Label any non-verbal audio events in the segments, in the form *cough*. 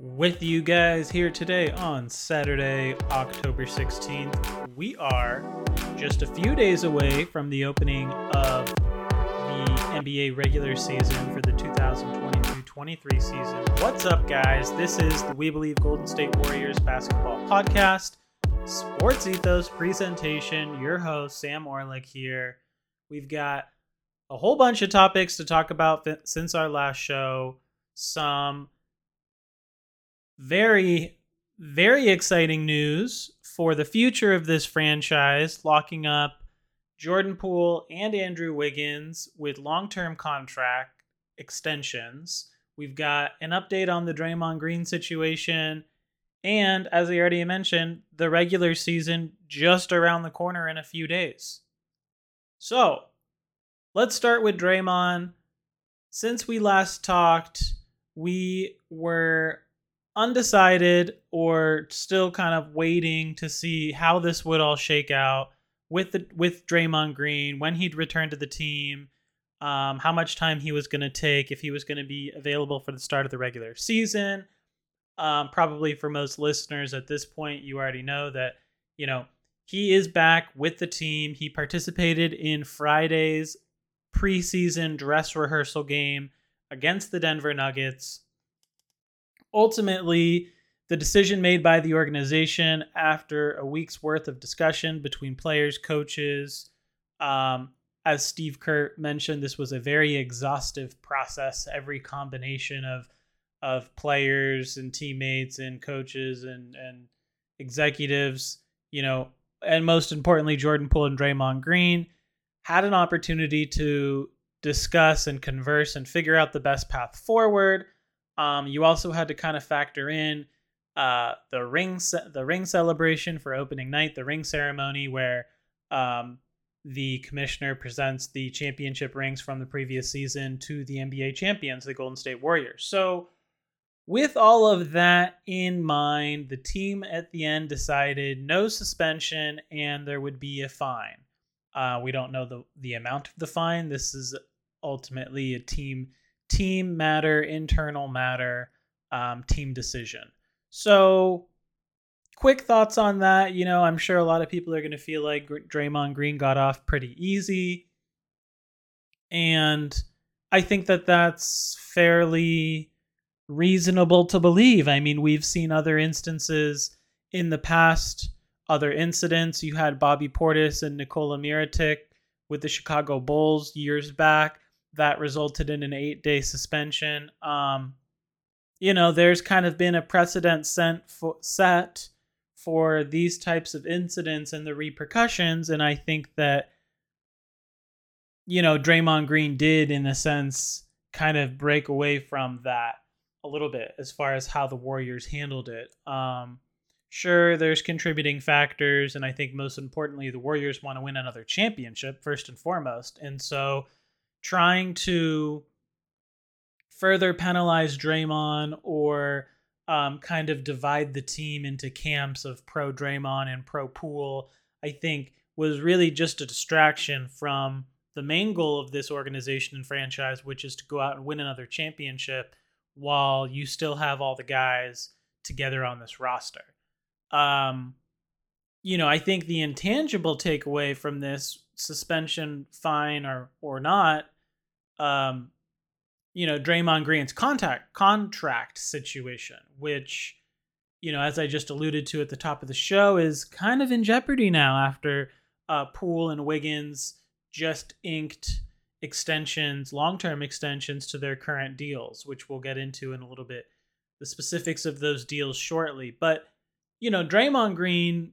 with you guys here today on Saturday, October 16th. We are just a few days away from the opening of the NBA regular season for the 2022 23 season. What's up, guys? This is the We Believe Golden State Warriors basketball podcast, Sports Ethos presentation. Your host, Sam Orlik, here. We've got a whole bunch of topics to talk about since our last show. Some very, very exciting news for the future of this franchise, locking up Jordan Poole and Andrew Wiggins with long term contract extensions. We've got an update on the Draymond Green situation. And as I already mentioned, the regular season just around the corner in a few days. So let's start with Draymond. Since we last talked, we were undecided or still kind of waiting to see how this would all shake out with the with Draymond Green when he'd return to the team, um, how much time he was going to take, if he was going to be available for the start of the regular season. Um, probably for most listeners at this point, you already know that you know he is back with the team. He participated in Friday's preseason dress rehearsal game against the Denver Nuggets ultimately, the decision made by the organization after a week's worth of discussion between players, coaches, um, as Steve Kerr mentioned, this was a very exhaustive process. Every combination of of players and teammates and coaches and and executives, you know, and most importantly, Jordan Poole and Draymond Green had an opportunity to discuss and converse and figure out the best path forward um, you also had to kind of factor in uh, the ring ce- the ring celebration for opening night, the ring ceremony where um, the commissioner presents the championship rings from the previous season to the NBA champions, the Golden State Warriors. So, with all of that in mind, the team at the end decided no suspension and there would be a fine. Uh, we don't know the the amount of the fine. This is ultimately a team team matter, internal matter, um, team decision. So, quick thoughts on that. You know, I'm sure a lot of people are going to feel like Draymond Green got off pretty easy. And I think that that's fairly reasonable to believe. I mean, we've seen other instances in the past, other incidents. You had Bobby Portis and Nikola Mirotic with the Chicago Bulls years back that resulted in an eight day suspension. Um, you know, there's kind of been a precedent for, set for these types of incidents and the repercussions. And I think that, you know, Draymond Green did, in a sense, kind of break away from that a little bit as far as how the Warriors handled it. Um, sure, there's contributing factors. And I think most importantly, the Warriors want to win another championship first and foremost. And so, trying to further penalize Draymond or um, kind of divide the team into camps of pro Draymond and pro Poole, I think was really just a distraction from the main goal of this organization and franchise, which is to go out and win another championship while you still have all the guys together on this roster. Um, you know, I think the intangible takeaway from this suspension, fine or or not, um, you know, Draymond Green's contact contract situation, which, you know, as I just alluded to at the top of the show, is kind of in jeopardy now after uh, Poole and Wiggins just inked extensions, long term extensions to their current deals, which we'll get into in a little bit the specifics of those deals shortly. But, you know, Draymond Green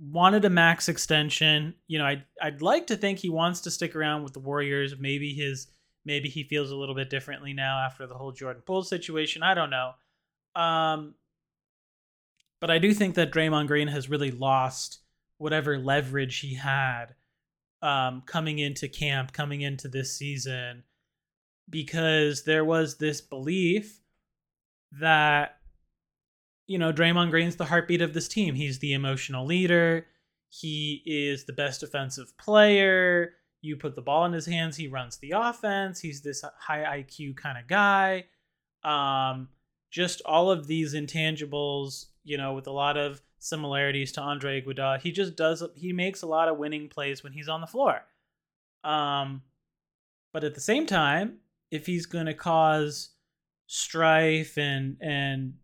wanted a max extension. You know, I'd I'd like to think he wants to stick around with the Warriors. Maybe his maybe he feels a little bit differently now after the whole Jordan Poole situation. I don't know. Um, but I do think that Draymond Green has really lost whatever leverage he had um, coming into camp, coming into this season, because there was this belief that you know, Draymond Green's the heartbeat of this team. He's the emotional leader. He is the best defensive player. You put the ball in his hands, he runs the offense. He's this high IQ kind of guy. Um, just all of these intangibles, you know, with a lot of similarities to Andre Iguodala. He just does he makes a lot of winning plays when he's on the floor. Um but at the same time, if he's going to cause strife and and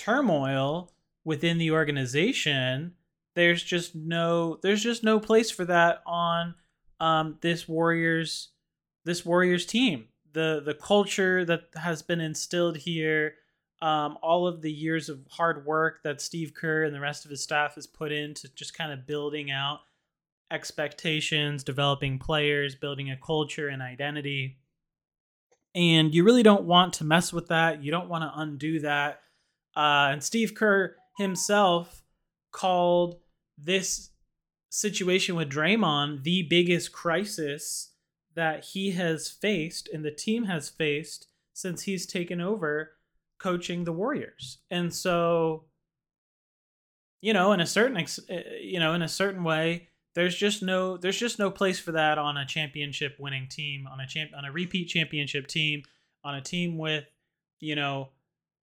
turmoil within the organization, there's just no there's just no place for that on um this Warriors this Warriors team. The the culture that has been instilled here um, all of the years of hard work that Steve Kerr and the rest of his staff has put into just kind of building out expectations, developing players, building a culture and identity. And you really don't want to mess with that. You don't want to undo that. Uh, and Steve Kerr himself called this situation with Draymond the biggest crisis that he has faced and the team has faced since he's taken over coaching the Warriors. And so, you know, in a certain, ex- eh, you know, in a certain way, there's just no, there's just no place for that on a championship winning team, on a champ, on a repeat championship team, on a team with, you know,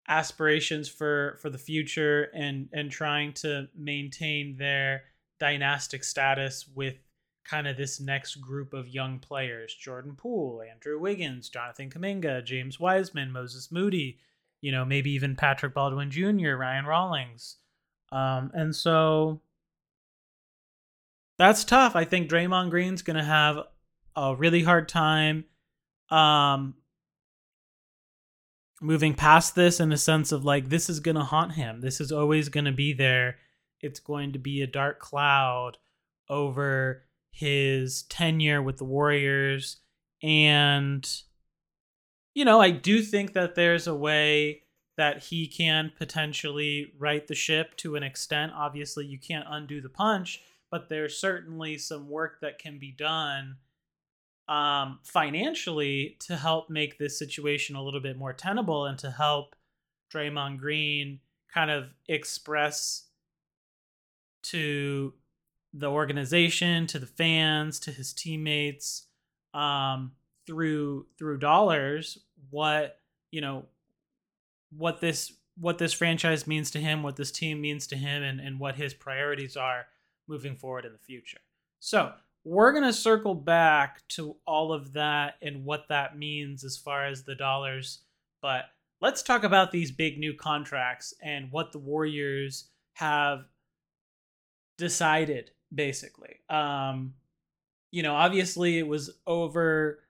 aspirations for for the future and and trying to maintain their dynastic status with kind of this next group of young players Jordan Poole, Andrew Wiggins, Jonathan Kuminga, James Wiseman, Moses Moody, you know, maybe even Patrick Baldwin Jr., Ryan Rollins. Um, and so that's tough. I think Draymond Green's going to have a really hard time um, moving past this in a sense of like, this is going to haunt him. This is always going to be there. It's going to be a dark cloud over his tenure with the Warriors. And you know, I do think that there's a way that he can potentially right the ship to an extent. Obviously, you can't undo the punch, but there's certainly some work that can be done um, financially to help make this situation a little bit more tenable and to help Draymond Green kind of express to the organization, to the fans, to his teammates, um, through through dollars what you know what this what this franchise means to him what this team means to him and, and what his priorities are moving forward in the future. So we're going to circle back to all of that and what that means as far as the dollars but let's talk about these big new contracts and what the warriors have decided basically um you know obviously it was over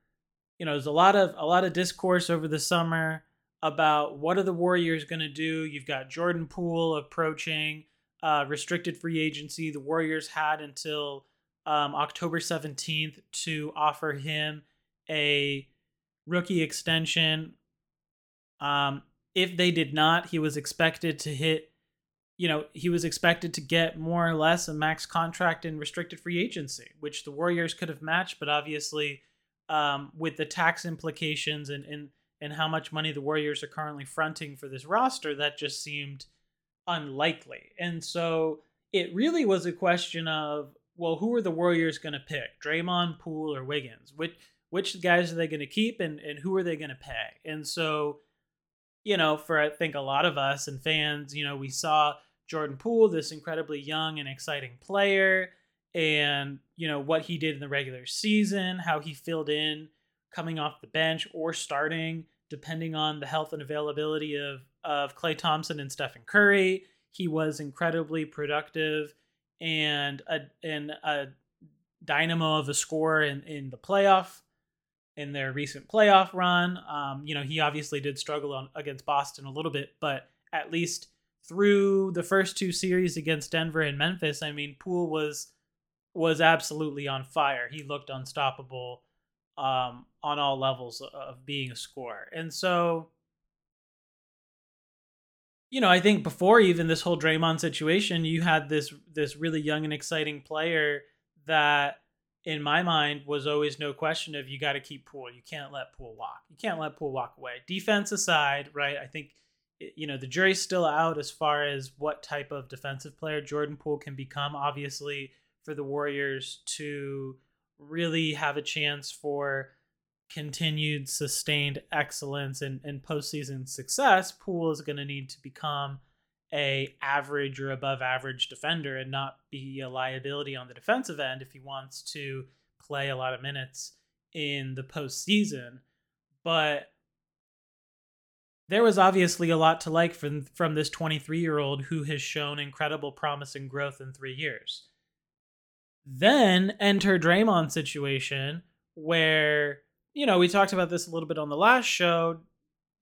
you know, there's a lot of a lot of discourse over the summer about what are the Warriors going to do. You've got Jordan Poole approaching uh, restricted free agency. The Warriors had until um, October 17th to offer him a rookie extension. Um, if they did not, he was expected to hit, you know, he was expected to get more or less a max contract in restricted free agency, which the Warriors could have matched, but obviously um, with the tax implications and, and and how much money the Warriors are currently fronting for this roster, that just seemed unlikely. And so it really was a question of, well, who are the Warriors going to pick? Draymond, Poole, or Wiggins? Which which guys are they going to keep and, and who are they going to pay? And so, you know, for I think a lot of us and fans, you know, we saw Jordan Poole, this incredibly young and exciting player and you know what he did in the regular season, how he filled in coming off the bench or starting, depending on the health and availability of of Klay Thompson and Stephen Curry. He was incredibly productive and a and a dynamo of a score in, in the playoff in their recent playoff run. Um, you know, he obviously did struggle on, against Boston a little bit, but at least through the first two series against Denver and Memphis, I mean, Poole was was absolutely on fire. He looked unstoppable um, on all levels of being a scorer. And so, you know, I think before even this whole Draymond situation, you had this this really young and exciting player that in my mind was always no question of you got to keep Poole. You can't let Poole walk. You can't let Poole walk away. Defense aside, right? I think you know the jury's still out as far as what type of defensive player Jordan Poole can become. Obviously, for the Warriors to really have a chance for continued sustained excellence and, and postseason success, Poole is going to need to become a average or above average defender and not be a liability on the defensive end if he wants to play a lot of minutes in the postseason. But there was obviously a lot to like from from this 23 year old who has shown incredible promise and growth in three years. Then enter Draymond situation where you know we talked about this a little bit on the last show.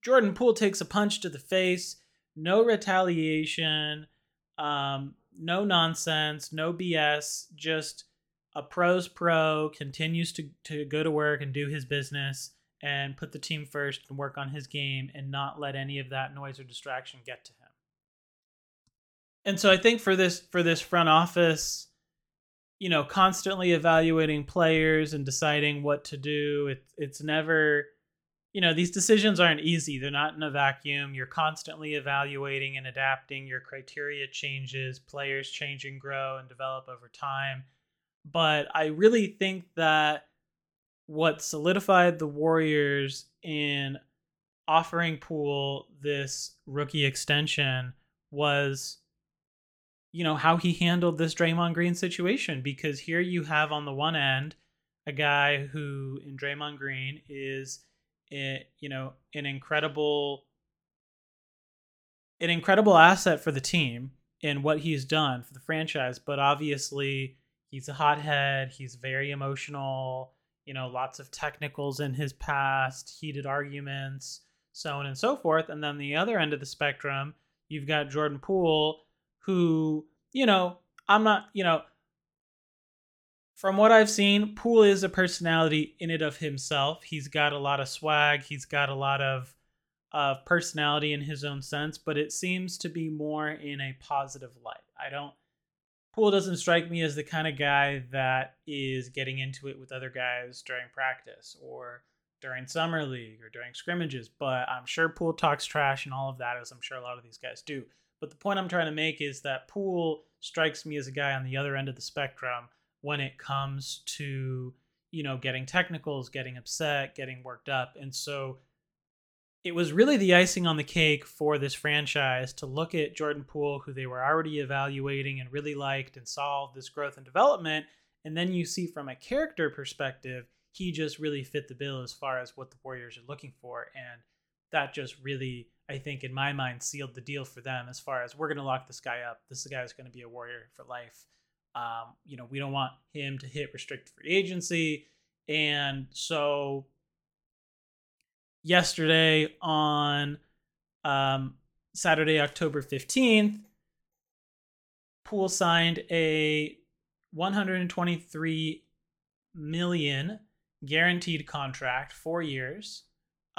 Jordan Poole takes a punch to the face no retaliation, um, no nonsense, no BS, just a pro's pro continues to, to go to work and do his business and put the team first and work on his game and not let any of that noise or distraction get to him. And so I think for this for this front office, you know, constantly evaluating players and deciding what to do, it, it's never you know these decisions aren't easy. They're not in a vacuum. You're constantly evaluating and adapting. Your criteria changes. Players change and grow and develop over time. But i really think that what solidified the warriors in offering poole this rookie extension was you know how he handled this Draymond Green situation because here you have on the one end a guy who in Draymond Green is it, you know, an incredible an incredible asset for the team in what he's done for the franchise, but obviously he's a hothead, he's very emotional, you know, lots of technicals in his past, heated arguments, so on and so forth. And then the other end of the spectrum, you've got Jordan Poole, who, you know, I'm not, you know, from what I've seen, Poole is a personality in it of himself. He's got a lot of swag. He's got a lot of of personality in his own sense, but it seems to be more in a positive light. I don't. Poole doesn't strike me as the kind of guy that is getting into it with other guys during practice or during summer league or during scrimmages. But I'm sure Poole talks trash and all of that, as I'm sure a lot of these guys do. But the point I'm trying to make is that Poole strikes me as a guy on the other end of the spectrum when it comes to you know getting technicals getting upset getting worked up. And so it was really the icing on the cake for this franchise to look at Jordan Poole who they were already evaluating and really liked and saw this growth and development. And then you see from a character perspective he just really fit the bill as far as what the Warriors are looking for. And that just really I think in my mind sealed the deal for them as far as we're going to lock this guy up. This guy is going to be a warrior for life. Um, you know, we don't want him to hit restricted free agency. And so yesterday on um, Saturday, October 15th, Poole signed a 123 million guaranteed contract, four years,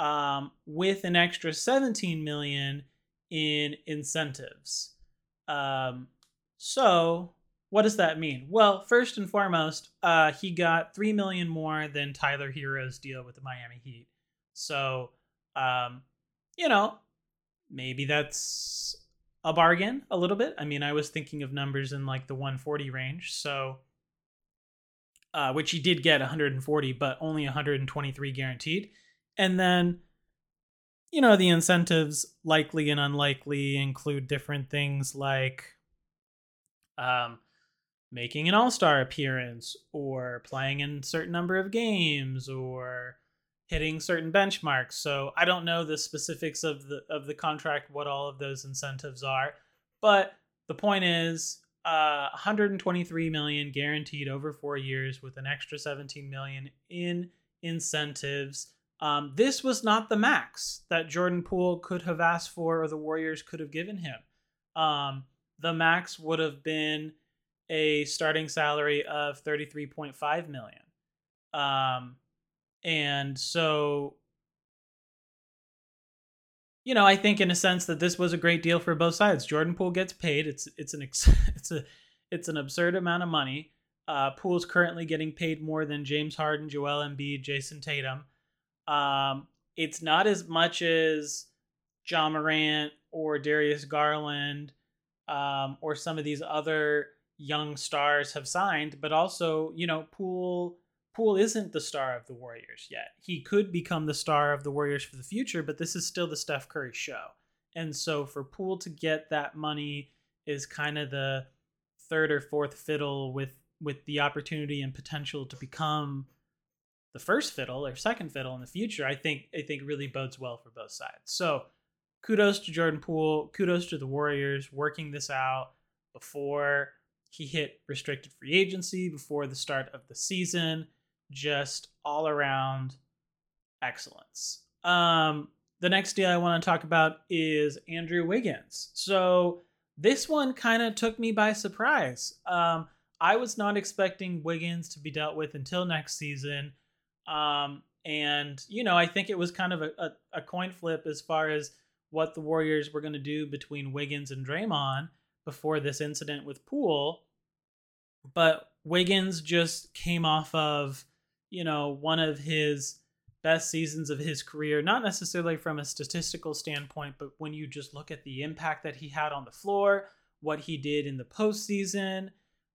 um, with an extra 17 million in incentives. Um, so what does that mean? Well, first and foremost, uh, he got three million more than Tyler Herro's deal with the Miami Heat. So, um, you know, maybe that's a bargain a little bit. I mean, I was thinking of numbers in like the 140 range. So, uh, which he did get 140, but only 123 guaranteed. And then, you know, the incentives likely and unlikely include different things like, um, making an all-star appearance or playing in certain number of games or hitting certain benchmarks. So I don't know the specifics of the of the contract what all of those incentives are, but the point is uh 123 million guaranteed over 4 years with an extra 17 million in incentives. Um, this was not the max that Jordan Poole could have asked for or the Warriors could have given him. Um, the max would have been a starting salary of 33.5 million. Um, and so you know, I think in a sense that this was a great deal for both sides. Jordan Poole gets paid. It's it's an ex- *laughs* it's a it's an absurd amount of money. Uh, Poole's currently getting paid more than James Harden, Joel Embiid, Jayson Tatum. Um, it's not as much as Ja Morant or Darius Garland um, or some of these other young stars have signed, but also, you know, Poole Poole isn't the star of the Warriors yet. He could become the star of the Warriors for the future, but this is still the Steph Curry show. And so for Poole to get that money is kind of the third or fourth fiddle with with the opportunity and potential to become the first fiddle or second fiddle in the future. I think I think really bodes well for both sides. So kudos to Jordan Poole, kudos to the Warriors working this out before he hit restricted free agency, before the start of the season. Just all around excellence. Um, the next deal I want to talk about is Andrew Wiggins. So this one kind of took me by surprise. Um, I was not expecting Wiggins to be dealt with until next season. Um, and, you know, I think it was kind of a, a, a coin flip as far as what the Warriors were going to do between Wiggins and Draymond before this incident with Poole. But Wiggins just came off of, you know, one of his best seasons of his career, not necessarily from a statistical standpoint, but when you just look at the impact that he had on the floor, what he did in the postseason,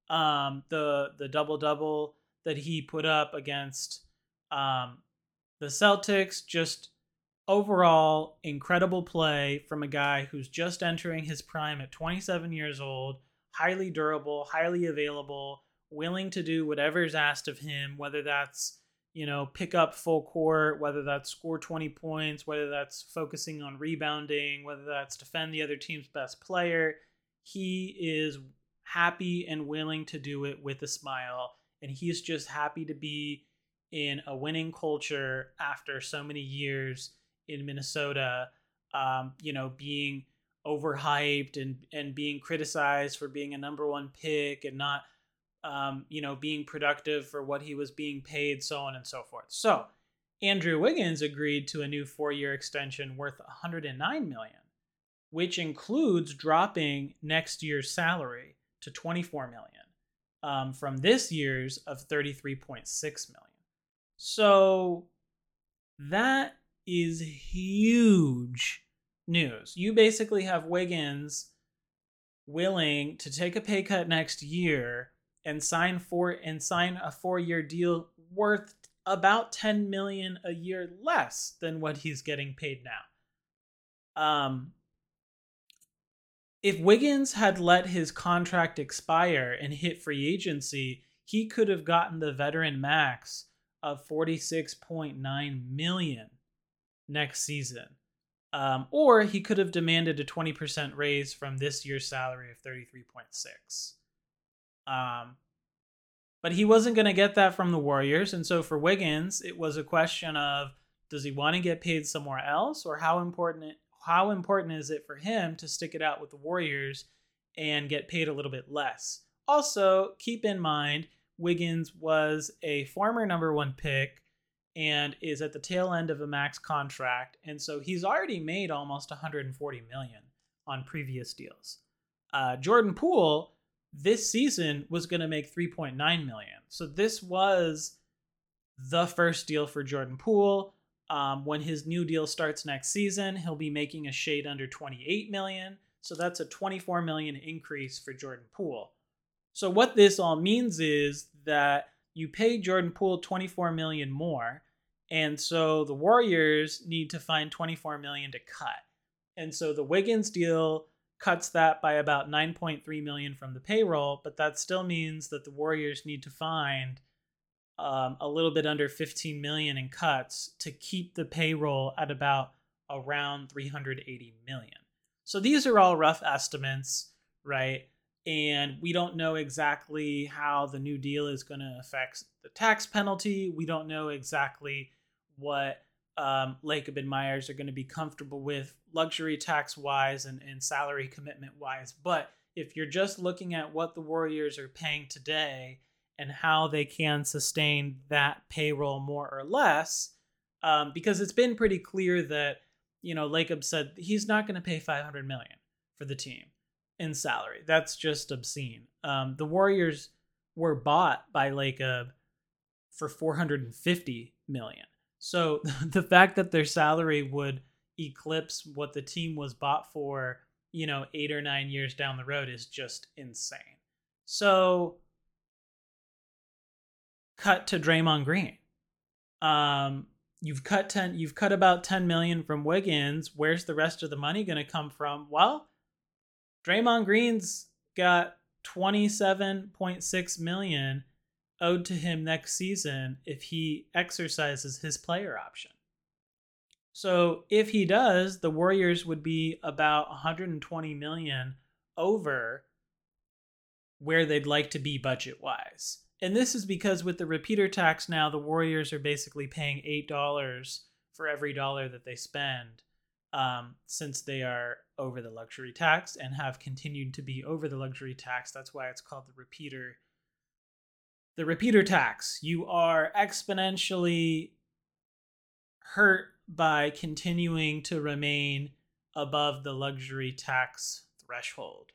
um, the the double double that he put up against um, the Celtics, just overall incredible play from a guy who's just entering his prime at 27 years old, highly durable, highly available, willing to do whatever's asked of him, whether that's you know, pick up full court, whether that's score 20 points, whether that's focusing on rebounding, whether that's defend the other team's best player. He is happy and willing to do it with a smile. And he's just happy to be in a winning culture after so many years in Minnesota, um, you know, being overhyped and, and being criticized for being a number one pick and not um, you know, being productive for what he was being paid, so on and so forth. So Andrew Wiggins agreed to a new four-year extension worth 109 million, which includes dropping next year's salary to 24 million um, from this year's of 33.6 million. So that is huge news. You basically have Wiggins willing to take a pay cut next year and sign for and sign a four-year deal worth about 10 million a year less than what he's getting paid now. Um if Wiggins had let his contract expire and hit free agency, he could have gotten the veteran max of 46.9 million next season. Um, or he could have demanded a 20% raise from this year's salary of 33.6. Um, but he wasn't going to get that from the Warriors. And so for Wiggins, it was a question of does he want to get paid somewhere else or how important how important is it for him to stick it out with the Warriors and get paid a little bit less? Also, keep in mind Wiggins was a former number 1 pick and is at the tail end of a max contract and so he's already made almost 140 million on previous deals. Uh, Jordan Poole this season was going to make 3.9 million. So this was the first deal for Jordan Poole. Um, when his new deal starts next season, he'll be making a shade under 28 million. So that's a 24 million increase for Jordan Poole. So what this all means is that you pay Jordan Poole 24 million more, and so the Warriors need to find 24 million to cut. And so the Wiggins deal cuts that by about 9.3 million from the payroll, but that still means that the Warriors need to find um, a little bit under 15 million in cuts to keep the payroll at about around 380 million. So these are all rough estimates, right? And we don't know exactly how the new deal is going to affect the tax penalty. We don't know exactly what um, Lacob and Myers are going to be comfortable with luxury tax wise and, and salary commitment wise. But if you're just looking at what the Warriors are paying today and how they can sustain that payroll more or less, um, because it's been pretty clear that you know Lacob said he's not going to pay 500 million for the team in salary. That's just obscene. Um, the Warriors were bought by Lacob for 450 million. So *laughs* the fact that their salary would eclipse what the team was bought for, you know, eight or nine years down the road is just insane. So cut to Draymond Green. Um, you've cut 10 you've cut about 10 million from Wiggins. Where's the rest of the money going to come from? Well, Draymond Green's got 27.6 million owed to him next season if he exercises his player option. So, if he does, the Warriors would be about 120 million over where they'd like to be budget wise. And this is because with the repeater tax now, the Warriors are basically paying $8 for every dollar that they spend um, since they are over the luxury tax and have continued to be over the luxury tax. That's why it's called the repeater. The repeater tax. You are exponentially hurt by continuing to remain above the luxury tax threshold.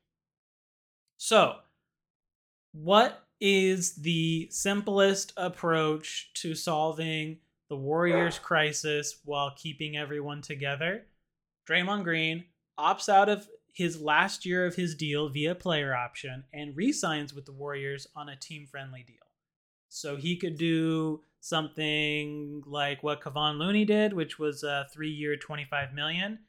So, what is the simplest approach to solving the Warriors crisis while keeping everyone together? Draymond Green opts out of his last year of his deal via player option and re-signs with the Warriors on a team-friendly deal. So he could do something like what Kevon Looney did, which was a three-year, twenty-five million,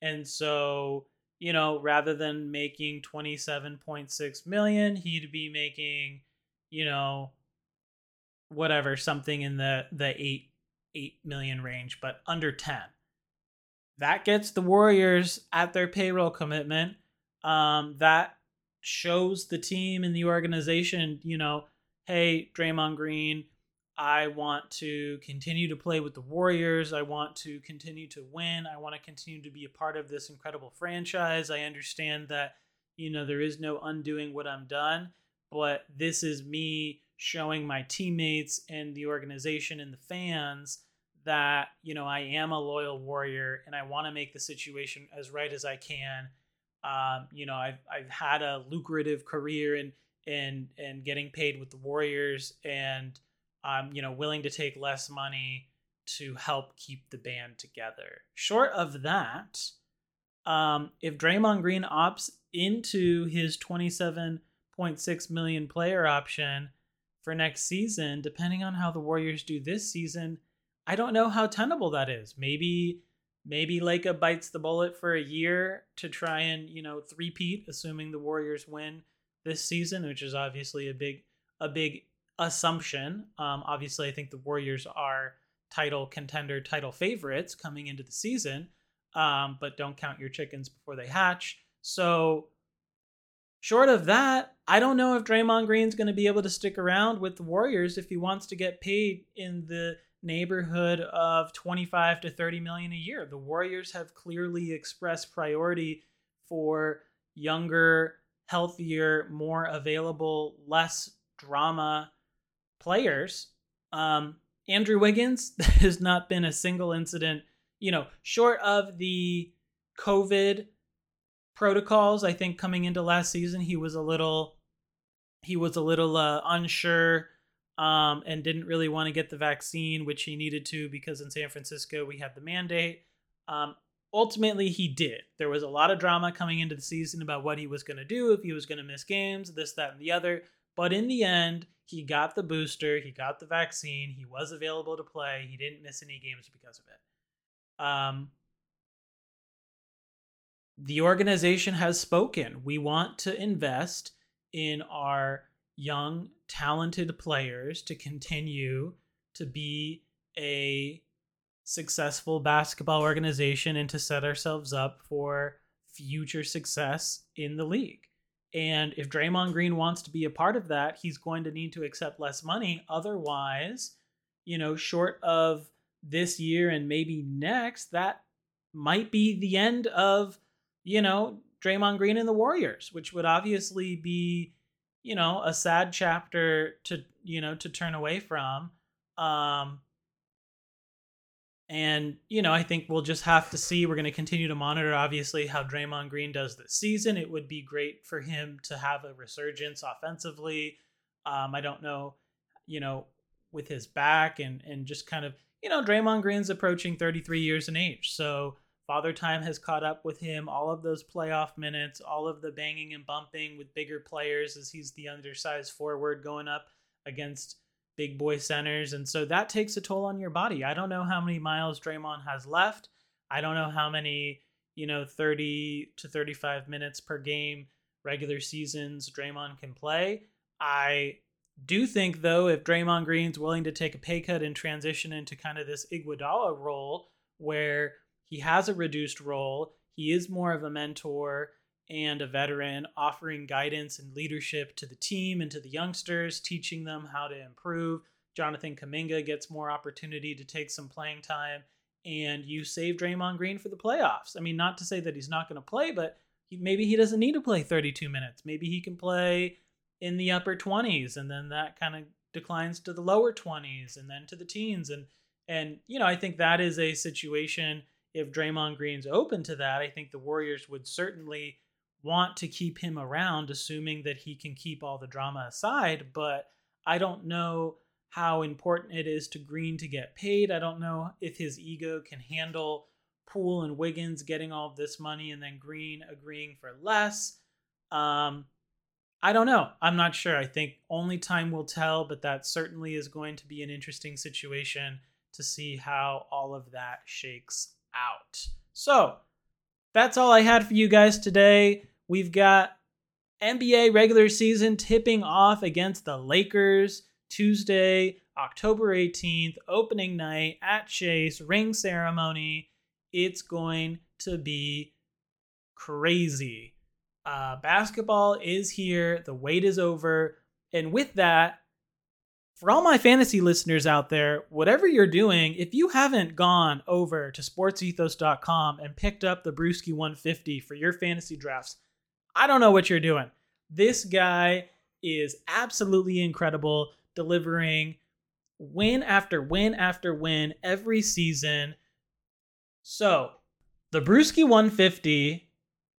and so you know, rather than making 27.6 million, he'd be making, you know, whatever, something in the the 8 8 million range, but under 10. That gets the Warriors at their payroll commitment. Um, that shows the team and the organization, you know, hey, Draymond Green, I want to continue to play with the Warriors. I want to continue to win. I want to continue to be a part of this incredible franchise. I understand that, you know, there is no undoing what I'm done, but this is me showing my teammates and the organization and the fans that, you know, I am a loyal warrior and I want to make the situation as right as I can. Um, you know, I've I've had a lucrative career in in and getting paid with the Warriors and I'm you know willing to take less money to help keep the band together. Short of that, um, if Draymond Green opts into his 27.6 million player option for next season, depending on how the Warriors do this season, I don't know how tenable that is. Maybe maybe Lacob bites the bullet for a year to try and you know three-peat, assuming the Warriors win this season, which is obviously a big a big assumption. Um, obviously, I think the Warriors are title contender, title favorites coming into the season, um, but don't count your chickens before they hatch. So, short of that, I don't know if Draymond Green's going to be able to stick around with the Warriors if he wants to get paid in the neighborhood of 25 to 30 million a year. The Warriors have clearly expressed priority for younger, healthier, more available, less drama players. Um, Andrew Wiggins *laughs* has not been a single incident, you know, short of the COVID protocols. I think coming into last season, he was a little, he was a little uh, unsure um, and didn't really want to get the vaccine, which he needed to because in San Francisco we had the mandate. Um, ultimately, he did. There was a lot of drama coming into the season about what he was going to do, if he was going to miss games, this, that, and the other. But in the end, he got the booster, he got the vaccine, he was available to play, he didn't miss any games because of it. Um, the organization has spoken. We want to invest in our young, talented players to continue to be a successful basketball organization and to set ourselves up for future success in the league. And if Draymond Green wants to be a part of that, he's going to need to accept less money. Otherwise, you know, short of this year and maybe next, that might be the end of, you know, Draymond Green and the Warriors, which would obviously be, you know, a sad chapter to, you know, to turn away from. Um, and, you know, I think we'll just have to see. We're going to continue to monitor, obviously, how Draymond Green does this season. It would be great for him to have a resurgence offensively. Um, I don't know, you know, with his back and, and just kind of, you know, Draymond Green's approaching 33 years in age. So father time has caught up with him. All of those playoff minutes, all of the banging and bumping with bigger players as he's the undersized forward going up against big boy centers. And so that takes a toll on your body. I don't know how many miles Draymond has left. I don't know how many, you know, 30 to 35 minutes per game regular seasons Draymond can play. I do think, though, if Draymond Green's willing to take a pay cut and transition into kind of this Iguodala role where he has a reduced role, he is more of a mentor and a veteran, offering guidance and leadership to the team and to the youngsters, teaching them how to improve. Jonathan Kuminga gets more opportunity to take some playing time, and you save Draymond Green for the playoffs. I mean, not to say that he's not going to play, but he, maybe he doesn't need to play 32 minutes. Maybe he can play in the upper 20s, and then that kind of declines to the lower 20s, and then to the teens, and and you know, I think that is a situation. If Draymond Green's open to that, I think the Warriors would certainly want to keep him around, assuming that he can keep all the drama aside. But I don't know how important it is to Green to get paid. I don't know if his ego can handle Poole and Wiggins getting all this money and then Green agreeing for less. Um, I don't know. I'm not sure. I think only time will tell, but that certainly is going to be an interesting situation to see how all of that shakes out. So, that's all I had for you guys today. We've got NBA regular season tipping off against the Lakers Tuesday, October 18th, opening night at Chase, ring ceremony. It's going to be crazy. Uh, basketball is here, the wait is over. And with that, for all my fantasy listeners out there, whatever you're doing, if you haven't gone over to sportsethos.com and picked up the Brewski 150 for your fantasy drafts, I don't know what you're doing. This guy is absolutely incredible, delivering win after win after win every season. So, the Brewski 150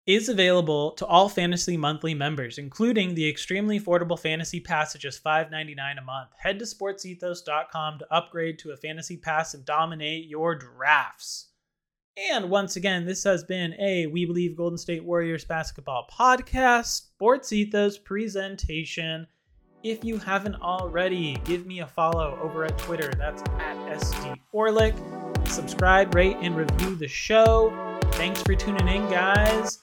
is available to all Fantasy Monthly members, including the extremely affordable Fantasy Pass at just $5.99 a month. Head to sportsethos.com to upgrade to a Fantasy Pass and dominate your drafts. And once again, this has been a We Believe Golden State Warriors basketball podcast, Sports Ethos presentation. If you haven't already, give me a follow over at Twitter. That's at SD Orlik. Subscribe, rate, and review the show. Thanks for tuning in, guys,